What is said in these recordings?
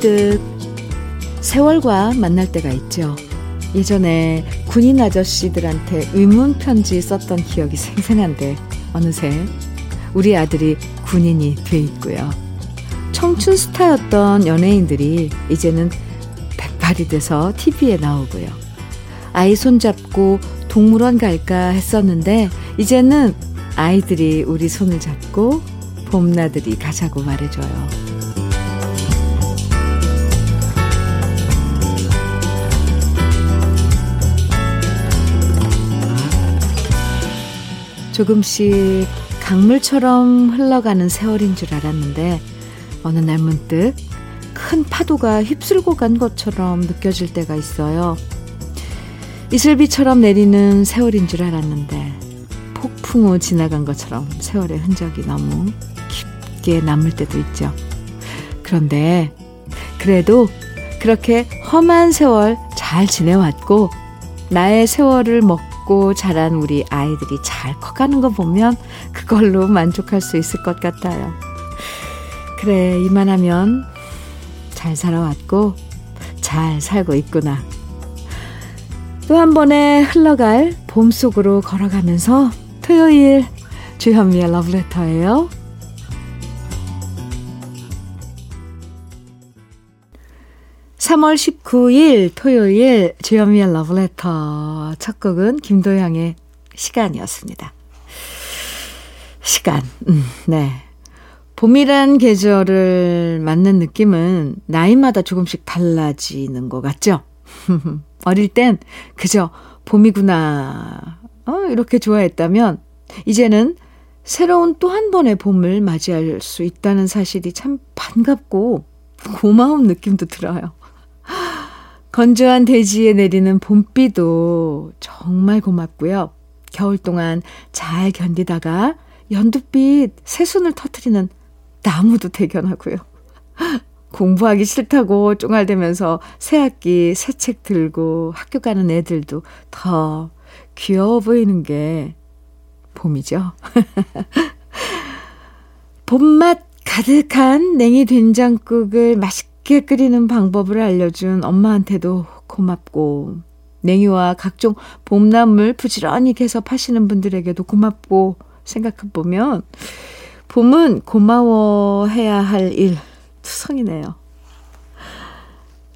문득 세월과 만날 때가 있죠. 예전에 군인 아저씨들한테 의문 편지 썼던 기억이 생생한데 어느새 우리 아들이 군인이 돼 있고요. 청춘 스타였던 연예인들이 이제는 백발이 돼서 TV에 나오고요. 아이 손잡고 동물원 갈까 했었는데 이제는 아이들이 우리 손을 잡고 봄나들이 가자고 말해줘요. 조금씩 강물처럼 흘러가는 세월인 줄 알았는데 어느 날 문득 큰 파도가 휩쓸고 간 것처럼 느껴질 때가 있어요. 이슬비처럼 내리는 세월인 줄 알았는데 폭풍 우 지나간 것처럼 세월의 흔적이 너무 깊게 남을 때도 있죠. 그런데 그래도 그렇게 험한 세월 잘 지내왔고 나의 세월을 먹고 먹고 자란 우리 아이들이 잘 커가는 거 보면 그걸로 만족할 수 있을 것 같아요. 그래, 이만하면 잘 살아왔고 잘 살고 있구나. 또 한 번에 흘러갈 봄 속으로 걸어가면서 토요일 주현미의 러브레터예요. 3월 19일 토요일 주현미의 러브레터 첫 곡은 김도영의 시간이었습니다. 시간, 음, 네. 봄이란 계절을 맞는 느낌은 나이마다 조금씩 달라지는 것 같죠? 어릴 땐 그저 봄이구나, 어, 이렇게 좋아했다면, 이제는 새로운 또 한 번의 봄을 맞이할 수 있다는 사실이 참 반갑고 고마운 느낌도 들어요. 건조한 대지에 내리는 봄비도 정말 고맙고요. 겨울 동안 잘 견디다가 연두빛 새순을 터트리는 나무도 대견하고요. 공부하기 싫다고 쫑알대면서 새학기 새 책 들고 학교 가는 애들도 더 귀여워 보이는 게 봄이죠. 봄맛 가득한 냉이 된장국을 맛있게 쉽게 끓이는 방법을 알려준 엄마한테도 고맙고, 냉이와 각종 봄나물 부지런히 개서 파시는 분들에게도 고맙고 생각해보면, 봄은 고마워해야 할 일 투성이네요.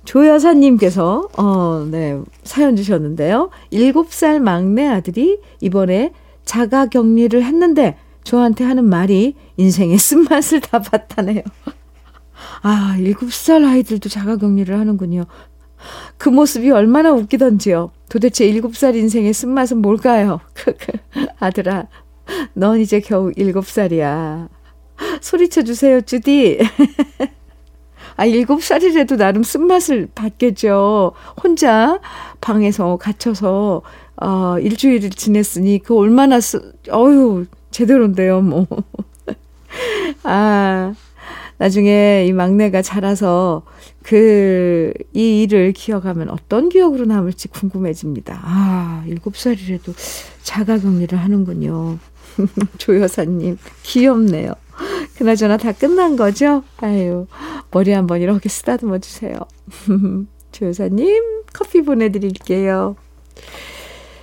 조 여사님께서, 어, 네, 사연 주셨는데요. 7살 막내 아들이 이번에 자가 격리를 했는데 저한테 하는 말이 인생의 쓴맛을 다 봤다네요. 아, 7살 아이들도 자가 격리를 하는군요. 그 모습이 얼마나 웃기던지요. 도대체 7살 인생의 쓴맛은 뭘까요? 아들아, 넌 이제 겨우 7살이야. 소리쳐 주세요, 주디. 아, 7살이라도 나름 쓴맛을 받겠죠. 혼자 방에서 갇혀서, 어, 일주일을 지냈으니, 그 얼마나, 쓰, 어휴, 제대로인데요, 뭐. 아, 나중에 이 막내가 자라서 그, 이 일을 기억하면 어떤 기억으로 남을지 궁금해집니다. 아, 일곱 살이라도 자가 격리를 하는군요. 조 여사님, 귀엽네요. 그나저나 다 끝난 거죠? 아유, 머리 한번 이렇게 쓰다듬어 주세요. 조 여사님, 커피 보내드릴게요.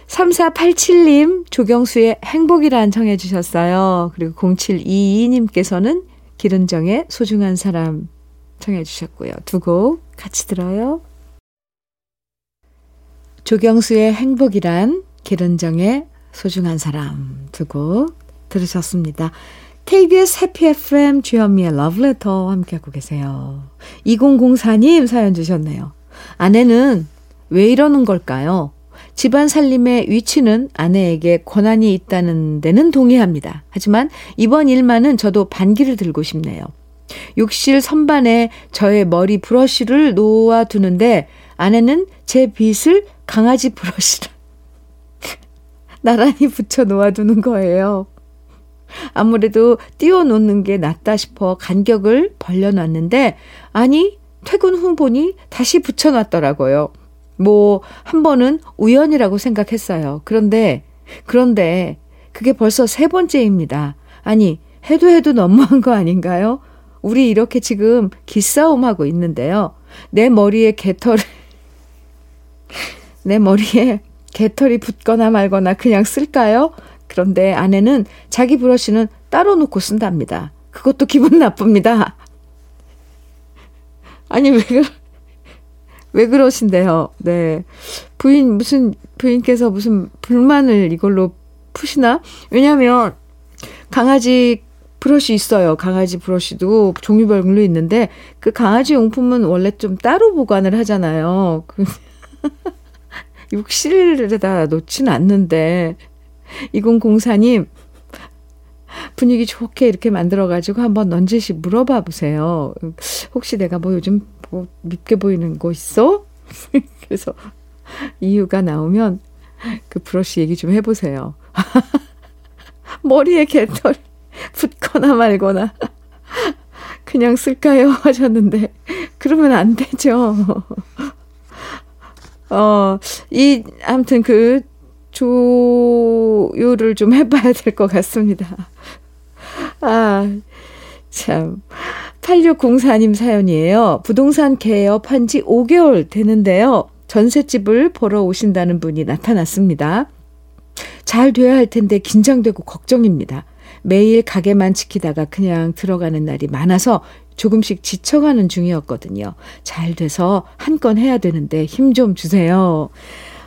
3487님, 조경수의 행복이란 청해 주셨어요. 그리고 0722님께서는 기른정의 소중한 사람 청해 주셨고요. 두 곡 같이 들어요. 조경수의 행복이란 기른정의 소중한 사람 두 곡 들으셨습니다. KBS 해피 FM 주현미의 러브레터 함께하고 계세요. 2004님 사연 주셨네요. 아내는 왜 이러는 걸까요? 집안 살림의 위치는 아내에게 권한이 있다는 데는 동의합니다. 하지만 이번 일만은 저도 반기를 들고 싶네요. 욕실 선반에 저의 머리 브러쉬를 놓아두는데 아내는 제 빗을 강아지 브러쉬를 나란히 붙여 놓아두는 거예요. 아무래도 띄워놓는 게 낫다 싶어 간격을 벌려놨는데 아니 퇴근 후 보니 다시 붙여놨더라고요. 뭐, 한 번은 우연이라고 생각했어요. 그런데, 그런데, 그게 벌써 세 번째입니다. 아니, 해도 해도 너무한 거 아닌가요? 우리 이렇게 지금 기싸움하고 있는데요. 내 머리에 개털을, 내 머리에 개털이 붙거나 말거나 그냥 쓸까요? 그런데 아내는 자기 브러쉬는 따로 놓고 쓴답니다. 그것도 기분 나쁩니다. 아니, 왜, 그, 왜 그러신데요? 네. 부인, 무슨, 부인께서 무슨 불만을 이걸로 푸시나? 왜냐면, 강아지 브러쉬 있어요. 강아지 브러쉬도 종류별로 있는데, 그 강아지 용품은 원래 좀 따로 보관을 하잖아요. 그 욕실에다 놓진 않는데, 2004님, 분위기 좋게 이렇게 만들어가지고 한번 넌지시 물어봐 보세요. 혹시 내가 뭐 요즘 뭐 밉게 보이는 거 있어? 그래서 이유가 나오면 그 브러쉬 얘기 좀 해보세요. 머리에 개털 붙거나 말거나 그냥 쓸까요? 하셨는데 그러면 안 되죠. 어, 이 아무튼 그 조율을 좀 해봐야 될 것 같습니다. 아, 참. 8604님 사연이에요. 부동산 개업한 지 5개월 되는데요. 전셋집을 보러 오신다는 분이 나타났습니다. 잘 돼야 할 텐데 긴장되고 걱정입니다. 매일 가게만 지키다가 그냥 들어가는 날이 많아서 조금씩 지쳐가는 중이었거든요. 잘 돼서 한 건 해야 되는데 힘 좀 주세요.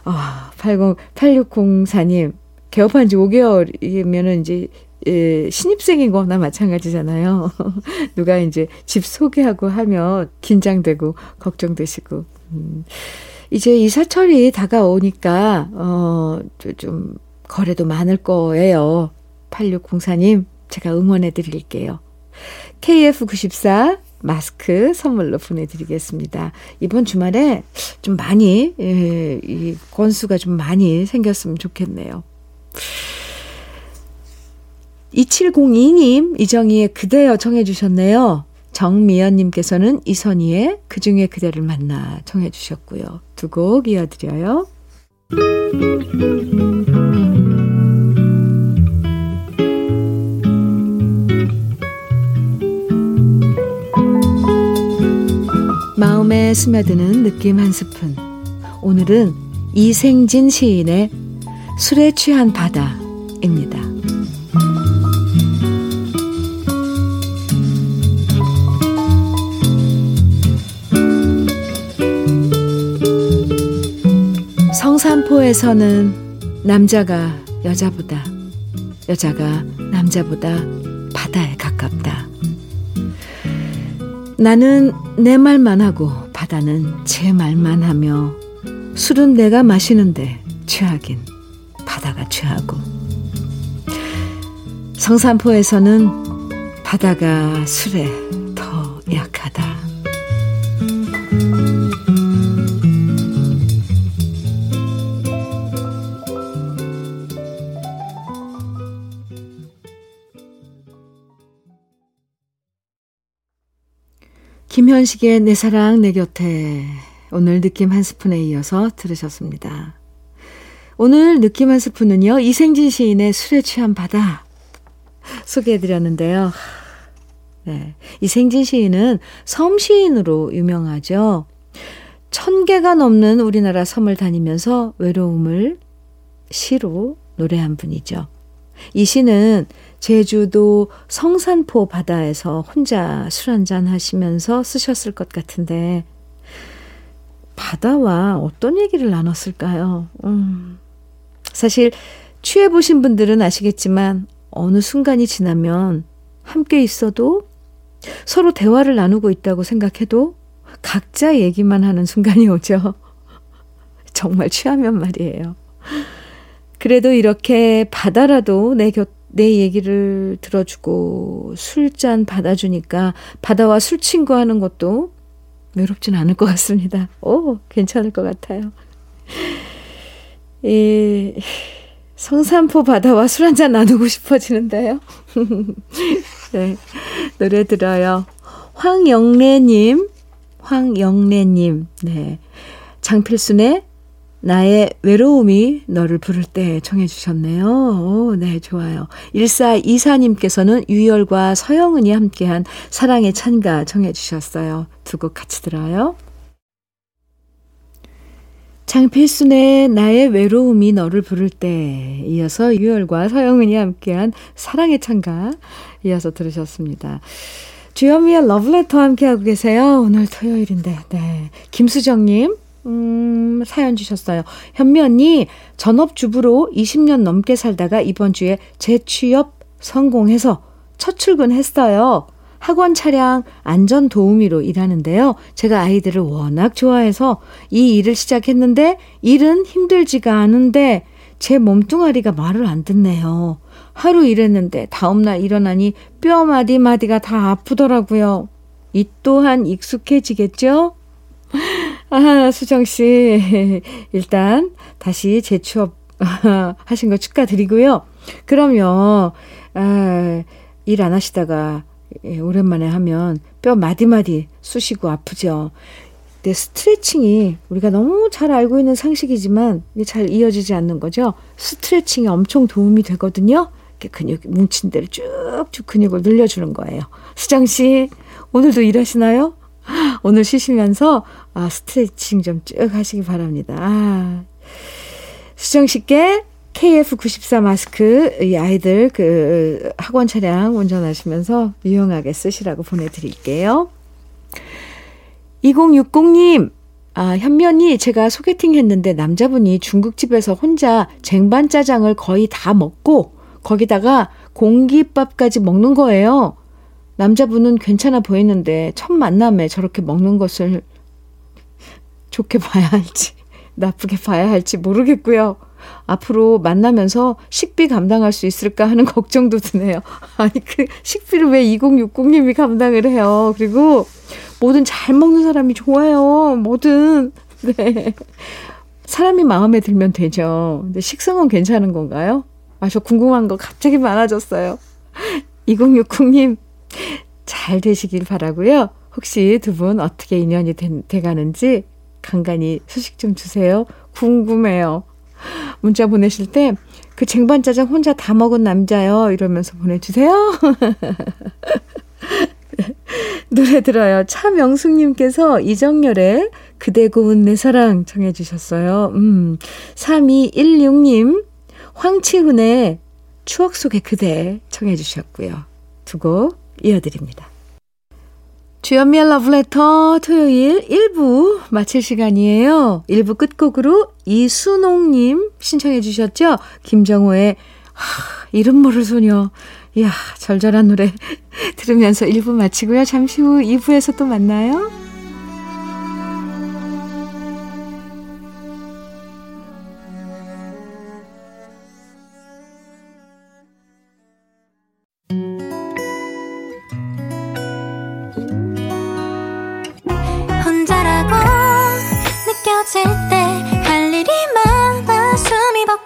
아, 80, 8604님, 개업한 지 5개월이면은 이제 예, 신입생인 거나 마찬가지잖아요. 누가 이제 집 소개하고 하면 긴장되고 걱정되시고. 음. 이제 이사철이 다가오니까, 어, 좀 거래도 많을 거예요. 8604님, 제가 응원해 드릴게요. KF94 마스크 선물로 보내드리겠습니다. 이번 주말에 좀 많이, 예, 이 건수가 좀 많이 생겼으면 좋겠네요. 2702님, 이정희의 그대여 청해주셨네요. 정미연님께서는 이선희의 그 중에 그대를 만나 청해주셨고요. 두 곡 이어드려요. 마음에 스며드는 느낌 한 스푼. 오늘은 이생진 시인의 술에 취한 바다입니다. 성산포에서는 남자가 여자보다, 여자가 남자보다 바다에 가깝다. 나는 내 말만 하고 바다는 제 말만 하며 술은 내가 마시는데 취하긴 바다가 취하고 성산포에서는 바다가 술에 더 약하다. 김현식의 내 사랑 내 곁에 오늘 느낌 한 스푼에 이어서 들으셨습니다. 오늘 느낌 한 스푼은요. 이생진 시인의 술에 취한 바다 소개해드렸는데요. 네. 이생진 시인은 섬 시인으로 유명하죠. 천 개가 넘는 우리나라 섬을 다니면서 외로움을 시로 노래한 분이죠. 이 시는 제주도 성산포 바다에서 혼자 술 한잔 하시면서 쓰셨을 것 같은데, 바다와 어떤 얘기를 나눴을까요? 음, 사실, 취해보신 분들은 아시겠지만, 어느 순간이 지나면 함께 있어도 서로 대화를 나누고 있다고 생각해도 각자 얘기만 하는 순간이 오죠. 정말 취하면 말이에요. 그래도 이렇게 바다라도 내 곁, 내 얘기를 들어주고 술잔 받아주니까 바다와 술 친구 하는 것도 외롭진 않을 것 같습니다. 오, 괜찮을 것 같아요. 이 성산포 바다와 술 한잔 나누고 싶어지는데요. 네, 노래 들어요. 황영래님, 황영래님, 네. 장필순의 나의 외로움이 너를 부를 때 청해 주셨네요. 오, 네, 좋아요. 1424님께서는 유열과 서영은이 함께한 사랑의 찬가 청해 주셨어요. 두 곡 같이 들어요. 장필순의 나의 외로움이 너를 부를 때 이어서 유열과 서영은이 함께한 사랑의 찬가 이어서 들으셨습니다. 주현미의 러브레터 함께하고 계세요. 오늘 토요일인데, 네. 김수정님, 음, 사연 주셨어요. 현미 언니, 전업주부로 20년 넘게 살다가 이번 주에 재취업 성공해서 첫 출근했어요. 학원 차량 안전 도우미로 일하는데요. 제가 아이들을 워낙 좋아해서 이 일을 시작했는데 일은 힘들지가 않은데 제 몸뚱아리가 말을 안 듣네요. 하루 일했는데 다음날 일어나니 뼈 마디 마디가 다 아프더라고요. 이 또한 익숙해지겠죠? 아, 수정씨. 일단 다시 재취업 하신 거 축하드리고요. 그러면, 아, 일 안 하시다가 예, 오랜만에 하면 뼈 마디마디 쑤시고 아프죠. 근데 스트레칭이 우리가 너무 잘 알고 있는 상식이지만 잘 이어지지 않는 거죠. 스트레칭이 엄청 도움이 되거든요. 이렇게 근육 뭉친 데를 쭉쭉 근육을 늘려주는 거예요. 수정 씨 오늘도 일하시나요? 오늘 쉬시면서 아, 스트레칭 좀 쭉 하시기 바랍니다. 아, 수정 씨께 KF94 마스크 이 아이들 그 학원 차량 운전하시면서 유용하게 쓰시라고 보내드릴게요. 2060님, 아, 현면이 제가 소개팅 했는데 남자분이 중국집에서 혼자 쟁반 짜장을 거의 다 먹고 거기다가 공깃밥까지 먹는 거예요. 남자분은 괜찮아 보이는데 첫 만남에 저렇게 먹는 것을 좋게 봐야 할지 나쁘게 봐야 할지 모르겠고요. 앞으로 만나면서 식비 감당할 수 있을까 하는 걱정도 드네요. 아니, 그 식비를 왜 2060님이 감당을 해요? 그리고 뭐든 잘 먹는 사람이 좋아요. 뭐든. 네. 사람이 마음에 들면 되죠. 근데 식성은 괜찮은 건가요? 아, 저 궁금한 거 갑자기 많아졌어요. 2060님, 잘 되시길 바라고요. 혹시 두 분 어떻게 인연이 되, 돼가는지 간간히 소식 좀 주세요. 궁금해요. 문자 보내실 때 그 쟁반짜장 혼자 다 먹은 남자요 이러면서 보내주세요. 노래 들어요. 차명숙님께서 이정열의 그대 고운 내 사랑 정해 주셨어요. 음, 3216님 황치훈의 추억 속의 그대 청해 주셨고요. 두곡 이어드립니다. 주연미의 러브레터 토요일 1부 마칠 시간이에요. 1부 끝곡으로 이순옥님 신청해 주셨죠? 김정호의 하, 이름 모를 소녀. 이야, 절절한 노래 들으면서 1부 마치고요. 잠시 후 2부에서 또 만나요.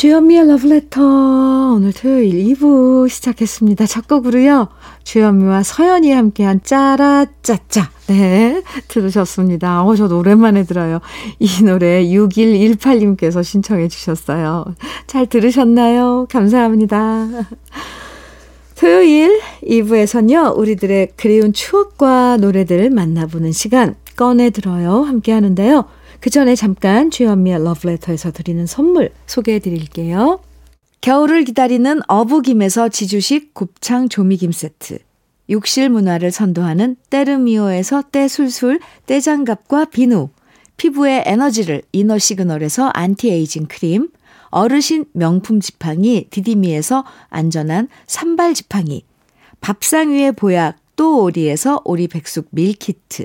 주현미의 Letter. 오늘 토요일 2부 시작했습니다. 첫 곡으로요. 주현미와 서연이 함께한 짜라짜짜. 네. 들으셨습니다. 어, 저도 오랜만에 들어요. 이 노래 6118님께서 신청해 주셨어요. 잘 들으셨나요? 감사합니다. 토요일 2부에서는요, 우리들의 그리운 추억과 노래들을 만나보는 시간, 꺼내들어요. 함께 하는데요. 그 전에 잠깐 주현미의 러브레터에서 드리는 선물 소개해 드릴게요. 겨울을 기다리는 어부김에서 지주식 곱창 조미김 세트. 욕실 문화를 선도하는 때르미오에서 때술술 때장갑과 비누. 피부의 에너지를 이너 시그널에서 안티에이징 크림. 어르신 명품 지팡이 디디미에서 안전한 삼발 지팡이. 밥상 위의 보약 또 오리에서 오리 백숙 밀키트.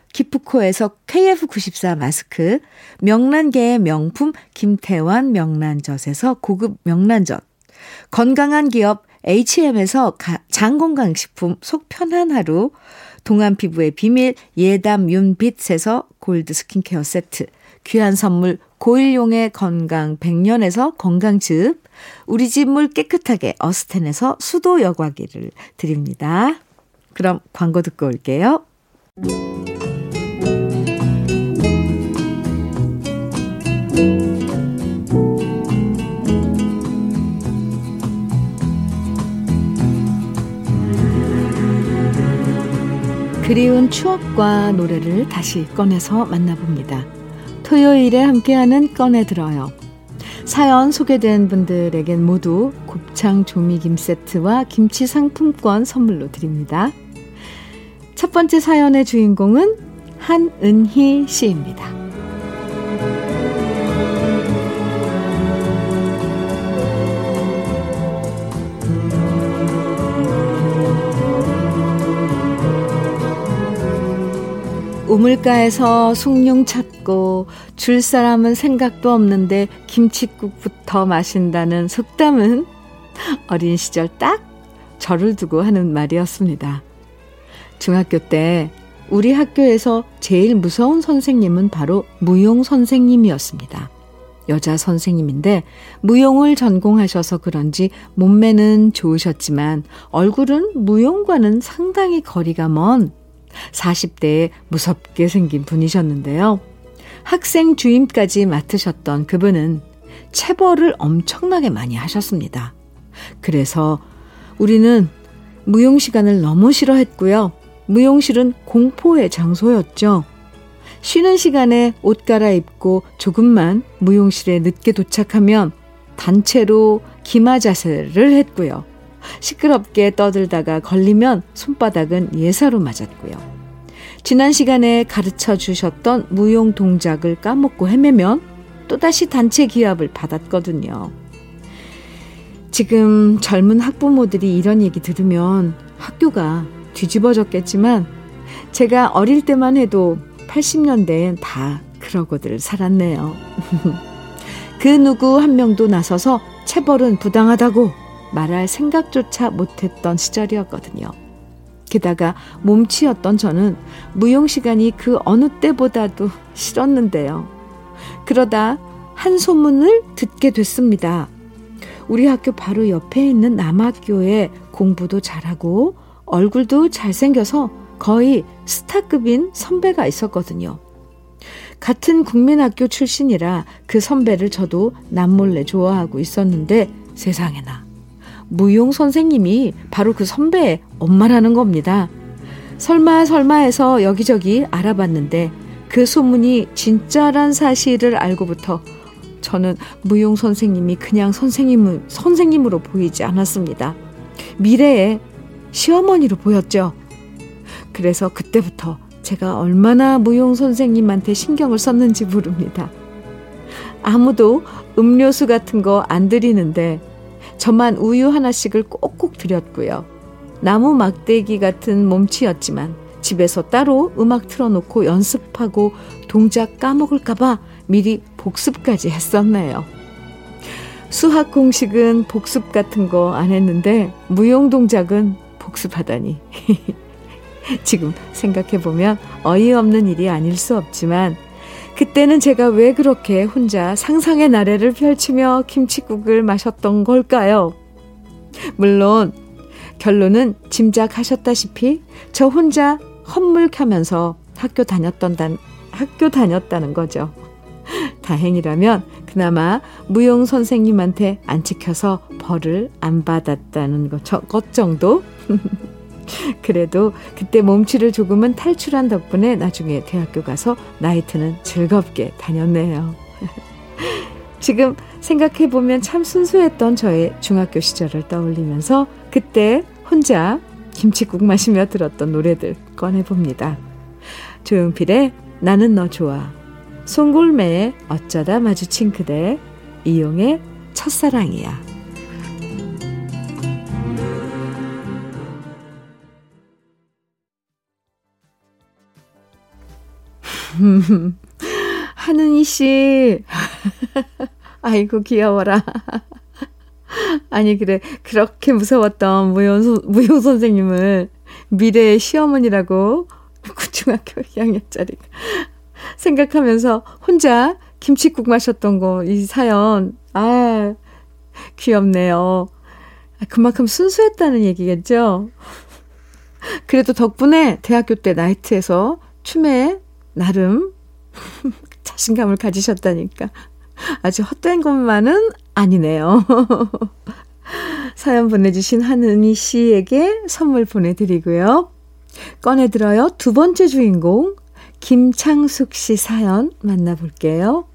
기프코에서 KF94 마스크, 명란계의 명품 김태환 명란젓에서 고급 명란젓, 건강한 기업 HM에서 장건강식품 속 편한 하루, 동안 피부의 비밀 예담 윤빛에서 골드 스킨케어 세트, 귀한 선물 고일용의 건강 100년에서 건강즙, 우리 집 물 깨끗하게 어스텐에서 수도 여과기를 드립니다. 그럼 광고 듣고 올게요. 그리운 추억과 노래를 다시 꺼내서 만나봅니다. 토요일에 함께하는 꺼내들어요. 사연 소개된 분들에겐 모두 곱창 조미김 세트와 김치 상품권 선물로 드립니다. 첫 번째 사연의 주인공은 한은희 씨입니다. 우물가에서 숭늉 찾고 줄 사람은 생각도 없는데 김치국부터 마신다는 속담은 어린 시절 딱 저를 두고 하는 말이었습니다. 중학교 때 우리 학교에서 제일 무서운 선생님은 바로 무용 선생님이었습니다. 여자 선생님인데 무용을 전공하셔서 그런지 몸매는 좋으셨지만 얼굴은 무용과는 상당히 거리가 먼 40대에 무섭게 생긴 분이셨는데요. 학생 주임까지 맡으셨던 그분은 체벌을 엄청나게 많이 하셨습니다. 그래서 우리는 무용 시간을 너무 싫어했고요. 무용실은 공포의 장소였죠. 쉬는 시간에 옷 갈아입고 조금만 무용실에 늦게 도착하면 단체로 기마 자세를 했고요. 시끄럽게 떠들다가 걸리면 손바닥은 예사로 맞았고요. 지난 시간에 가르쳐 주셨던 무용 동작을 까먹고 헤매면 또다시 단체 기합을 받았거든요. 지금 젊은 학부모들이 이런 얘기 들으면 학교가 뒤집어졌겠지만 제가 어릴 때만 해도 80년대엔 다 그러고들 살았네요. 그 누구 한 명도 나서서 체벌은 부당하다고 말할 생각조차 못했던 시절이었거든요. 게다가 몸치였던 저는 무용 시간이 그 어느 때보다도 싫었는데요. 그러다 한 소문을 듣게 됐습니다. 우리 학교 바로 옆에 있는 남학교에 공부도 잘하고 얼굴도 잘생겨서 거의 스타급인 선배가 있었거든요. 같은 국민학교 출신이라 그 선배를 저도 남몰래 좋아하고 있었는데 세상에나 무용 선생님이 바로 그 선배의 엄마라는 겁니다. 설마 설마 해서 여기저기 알아봤는데 그 소문이 진짜란 사실을 알고부터 저는 무용 선생님이 그냥 선생님, 선생님으로 보이지 않았습니다. 미래의 시어머니로 보였죠. 그래서 그때부터 제가 얼마나 무용 선생님한테 신경을 썼는지 모릅니다. 아무도 음료수 같은 거 안 드리는데 저만 우유 하나씩을 꼭꼭 드렸고요. 나무 막대기 같은 몸치였지만 집에서 따로 음악 틀어놓고 연습하고 동작 까먹을까봐 미리 복습까지 했었네요. 수학 공식은 복습 같은 거 안 했는데 무용 동작은 복습하다니. 지금 생각해보면 어이없는 일이 아닐 수 없지만 그때는 제가 왜 그렇게 혼자 상상의 나래를 펼치며 김치국을 마셨던 걸까요? 물론 결론은 짐작하셨다시피 저 혼자 헛물 켜면서 학교 다녔던 단, 학교 다녔다는 거죠. 다행이라면 그나마 무용 선생님한테 안 찍혀서 벌을 안 받았다는 것, 것 정도? 그래도 그때 몸치를 조금은 탈출한 덕분에 나중에 대학교 가서 나이트는 즐겁게 다녔네요. 지금 생각해보면 참 순수했던 저의 중학교 시절을 떠올리면서 그때 혼자 김치국 마시며 들었던 노래들 꺼내봅니다. 조용필의 나는 너 좋아. 송골매의 어쩌다 마주친 그대. 이용의 첫사랑이야. 하은이 씨. 아이고, 귀여워라. 아니, 그래. 그렇게 무서웠던 무용, 무용 선생님을 미래의 시어머니라고 중학교 2학년짜리 생각하면서 혼자 김치국 마셨던 거, 이 사연. 아, 귀엽네요. 아, 그만큼 순수했다는 얘기겠죠? 그래도 덕분에 대학교 때 나이트에서 춤에 나름 자신감을 가지셨다니까. 아주 헛된 것만은 아니네요. 사연 보내주신 한은희 씨에게 선물 보내드리고요. 꺼내들어요. 두 번째 주인공, 김창숙 씨 사연 만나볼게요.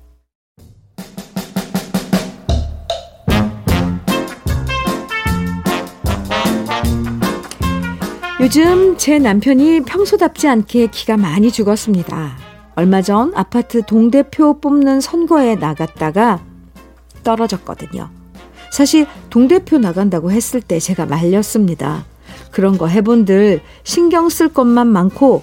요즘 제 남편이 평소답지 않게 기가 많이 죽었습니다. 얼마 전 아파트 동대표 뽑는 선거에 나갔다가 떨어졌거든요. 사실 동대표 나간다고 했을 때 제가 말렸습니다. 그런 거 해본들 신경 쓸 것만 많고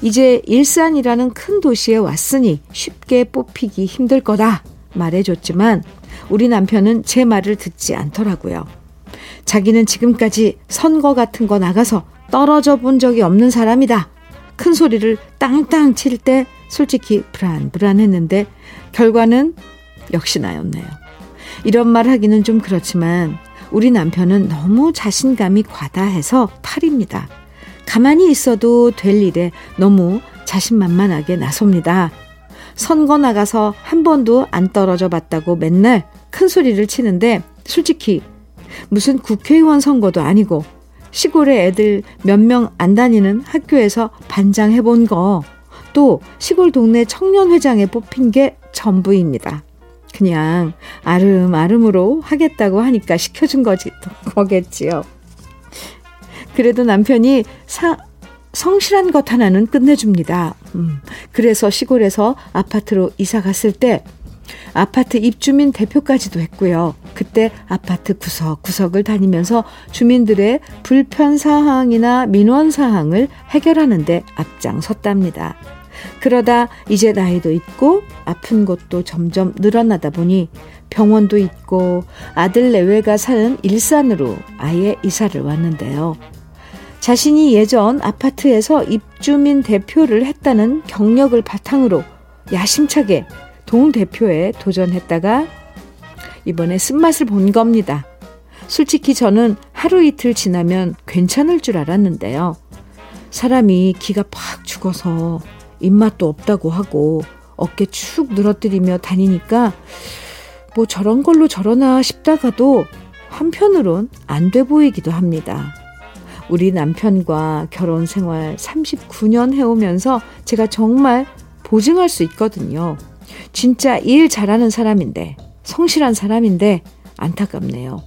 이제 일산이라는 큰 도시에 왔으니 쉽게 뽑히기 힘들 거다 말해줬지만 우리 남편은 제 말을 듣지 않더라고요. 자기는 지금까지 선거 같은 거 나가서 떨어져 본 적이 없는 사람이다. 큰 소리를 땅땅 칠 때 솔직히 불안불안했는데 결과는 역시 나였네요. 이런 말 하기는 좀 그렇지만 우리 남편은 너무 자신감이 과다해서 탈입니다. 가만히 있어도 될 일에 너무 자신만만하게 나섭니다. 선거 나가서 한 번도 안 떨어져 봤다고 맨날 큰 소리를 치는데 솔직히 무슨 국회의원 선거도 아니고 시골에 애들 몇 명 안 다니는 학교에서 반장 해본 거, 또 시골 동네 청년회장에 뽑힌 게 전부입니다. 그냥 아름아름으로 하겠다고 하니까 시켜준 거지, 거겠지요. 그래도 남편이 사, 성실한 것 하나는 끝내줍니다. 음, 그래서 시골에서 아파트로 이사 갔을 때 아파트 입주민 대표까지도 했고요. 그때 아파트 구석구석을 다니면서 주민들의 불편 사항이나 민원 사항을 해결하는 데 앞장섰답니다. 그러다 이제 나이도 있고 아픈 곳도 점점 늘어나다 보니 병원도 있고 아들 내외가 사는 일산으로 아예 이사를 왔는데요. 자신이 예전 아파트에서 입주민 대표를 했다는 경력을 바탕으로 야심차게 동 대표에 도전했다가 이번에 쓴맛을 본 겁니다. 솔직히 저는 하루 이틀 지나면 괜찮을 줄 알았는데요. 사람이 기가 팍 죽어서 입맛도 없다고 하고 어깨 축 늘어뜨리며 다니니까 뭐 저런 걸로 저러나 싶다가도 한편으론 안 돼 보이기도 합니다. 우리 남편과 결혼 생활 39년 해오면서 제가 정말 보증할 수 있거든요. 진짜 일 잘하는 사람인데, 성실한 사람인데, 안타깝네요.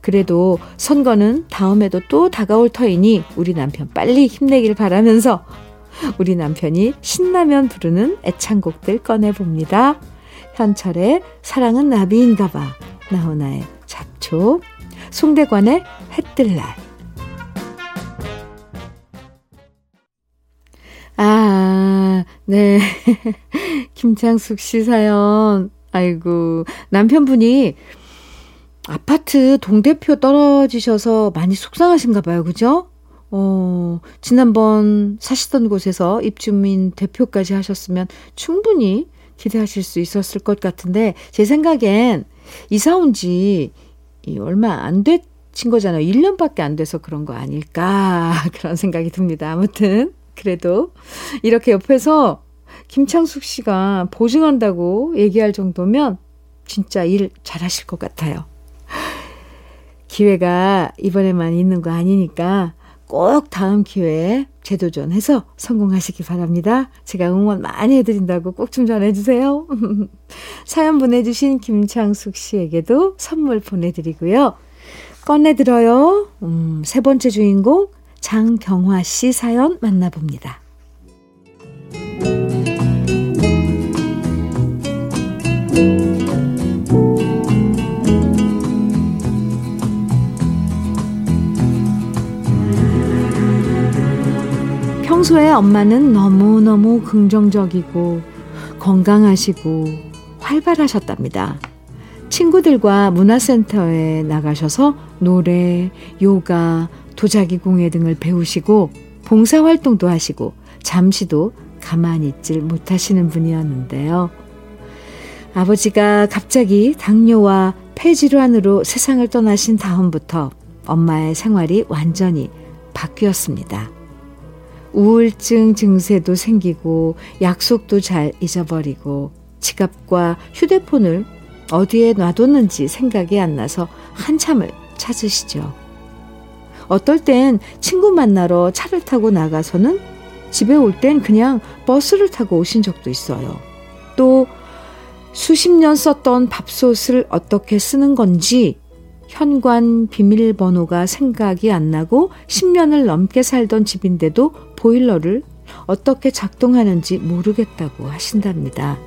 그래도 선거는 다음에도 또 다가올 터이니 우리 남편 빨리 힘내길 바라면서 우리 남편이 신나면 부르는 애창곡들 꺼내봅니다. 현철의 사랑은 나비인가 봐, 나훈아의 잡초, 송대관의 해뜰날. 네. 김창숙 씨 사연. 아이고, 남편분이 아파트 동대표 떨어지셔서 많이 속상하신가 봐요. 그죠? 어, 지난번 사시던 곳에서 입주민 대표까지 하셨으면 충분히 기대하실 수 있었을 것 같은데, 제 생각엔 이사 온 지 얼마 안 되신 거잖아요. 1년밖에 안 돼서 그런 거 아닐까. 그런 생각이 듭니다. 아무튼, 그래도 이렇게 옆에서 김창숙 씨가 보증한다고 얘기할 정도면 진짜 일 잘하실 것 같아요. 기회가 이번에만 있는 거 아니니까 꼭 다음 기회에 재도전해서 성공하시기 바랍니다. 제가 응원 많이 해드린다고 꼭 좀 전해주세요. 사연 보내주신 김창숙 씨에게도 선물 보내드리고요. 꺼내들어요. 음, 세 번째 주인공 장경화 씨 사연 만나봅니다. 평소에 엄마는 너무너무 긍정적이고 건강하시고 활발하셨답니다. 친구들과 문화센터에 나가셔서 노래, 요가, 도자기 공예 등을 배우시고 봉사활동도 하시고 잠시도 가만히 있질 못하시는 분이었는데요. 아버지가 갑자기 당뇨와 폐질환으로 세상을 떠나신 다음부터 엄마의 생활이 완전히 바뀌었습니다. 우울증 증세도 생기고 약속도 잘 잊어버리고 지갑과 휴대폰을 어디에 놔뒀는지 생각이 안 나서 한참을 찾으시죠. 어떨 땐 친구 만나러 차를 타고 나가서는 집에 올 땐 그냥 버스를 타고 오신 적도 있어요. 또 수십 년 썼던 밥솥을 어떻게 쓰는 건지 현관 비밀번호가 생각이 안 나고 10년을 넘게 살던 집인데도 보일러를 어떻게 작동하는지 모르겠다고 하신답니다.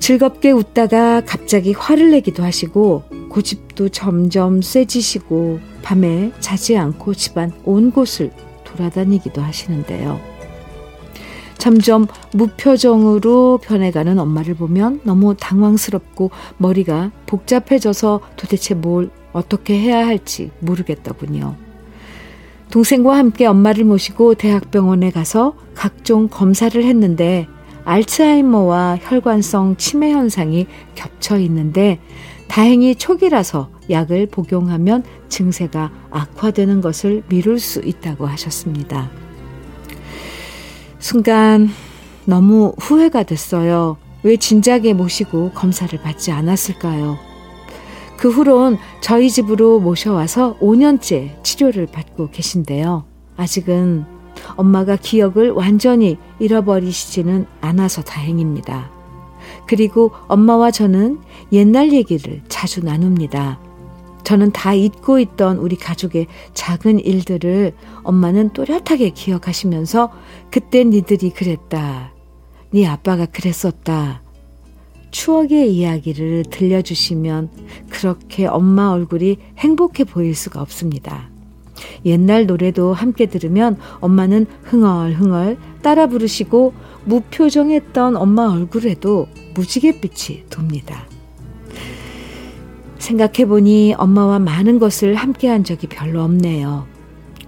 즐겁게 웃다가 갑자기 화를 내기도 하시고 고집도 점점 세지시고 밤에 자지 않고 집안 온 곳을 돌아다니기도 하시는데요. 점점 무표정으로 변해가는 엄마를 보면 너무 당황스럽고 머리가 복잡해져서 도대체 뭘 어떻게 해야 할지 모르겠더군요. 동생과 함께 엄마를 모시고 대학병원에 가서 각종 검사를 했는데 알츠하이머와 혈관성 치매 현상이 겹쳐 있는데 다행히 초기라서 약을 복용하면 증세가 악화되는 것을 미룰 수 있다고 하셨습니다. 순간 너무 후회가 됐어요. 왜 진작에 모시고 검사를 받지 않았을까요? 그 후론 저희 집으로 모셔와서 5년째 치료를 받고 계신데요. 아직은 엄마가 기억을 완전히 잃어버리시지는 않아서 다행입니다. 그리고 엄마와 저는 옛날 얘기를 자주 나눕니다. 저는 다 잊고 있던 우리 가족의 작은 일들을 엄마는 또렷하게 기억하시면서 그때 니들이 그랬다. 네 아빠가 그랬었다. 추억의 이야기를 들려주시면 그렇게 엄마 얼굴이 행복해 보일 수가 없습니다. 옛날 노래도 함께 들으면 엄마는 흥얼흥얼 따라 부르시고 무표정했던 엄마 얼굴에도 무지갯빛이 돕니다. 생각해보니 엄마와 많은 것을 함께 한 적이 별로 없네요.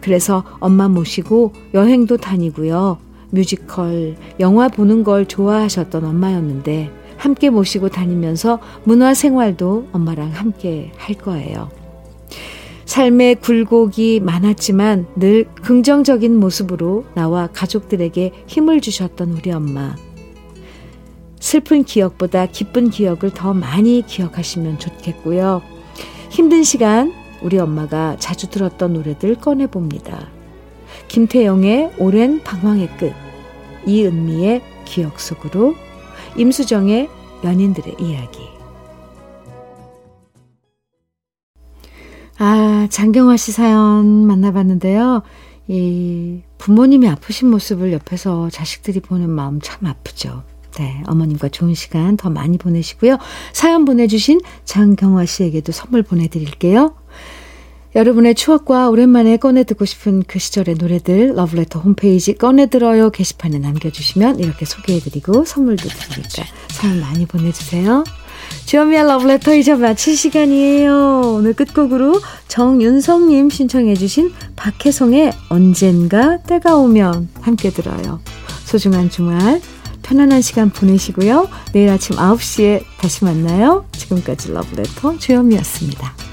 그래서 엄마 모시고 여행도 다니고요. 뮤지컬, 영화 보는 걸 좋아하셨던 엄마였는데 함께 모시고 다니면서 문화 생활도 엄마랑 함께 할 거예요. 삶의 굴곡이 많았지만 늘 긍정적인 모습으로 나와 가족들에게 힘을 주셨던 우리 엄마. 슬픈 기억보다 기쁜 기억을 더 많이 기억하시면 좋겠고요. 힘든 시간 우리 엄마가 자주 들었던 노래들 꺼내봅니다. 김태영의 오랜 방황의 끝, 이은미의 기억 속으로, 임수정의 연인들의 이야기. 아, 장경화 씨 사연 만나봤는데요. 이 부모님이 아프신 모습을 옆에서 자식들이 보는 마음 참 아프죠. 네, 어머님과 좋은 시간 더 많이 보내시고요. 사연 보내주신 장경화 씨에게도 선물 보내드릴게요. 여러분의 추억과 오랜만에 꺼내 듣고 싶은 그 시절의 노래들 러브레터 홈페이지 꺼내 들어요 게시판에 남겨주시면 이렇게 소개해드리고 선물도 드리니까 사연 많이 보내주세요. 주현미의 러브레터 이제 마칠 시간이에요. 오늘 끝곡으로 정윤성님 신청해주신 박혜성의 언젠가 때가 오면 함께 들어요. 소중한 주말 편안한 시간 보내시고요. 내일 아침 9시에 다시 만나요. 지금까지 러브레터 주현미였습니다.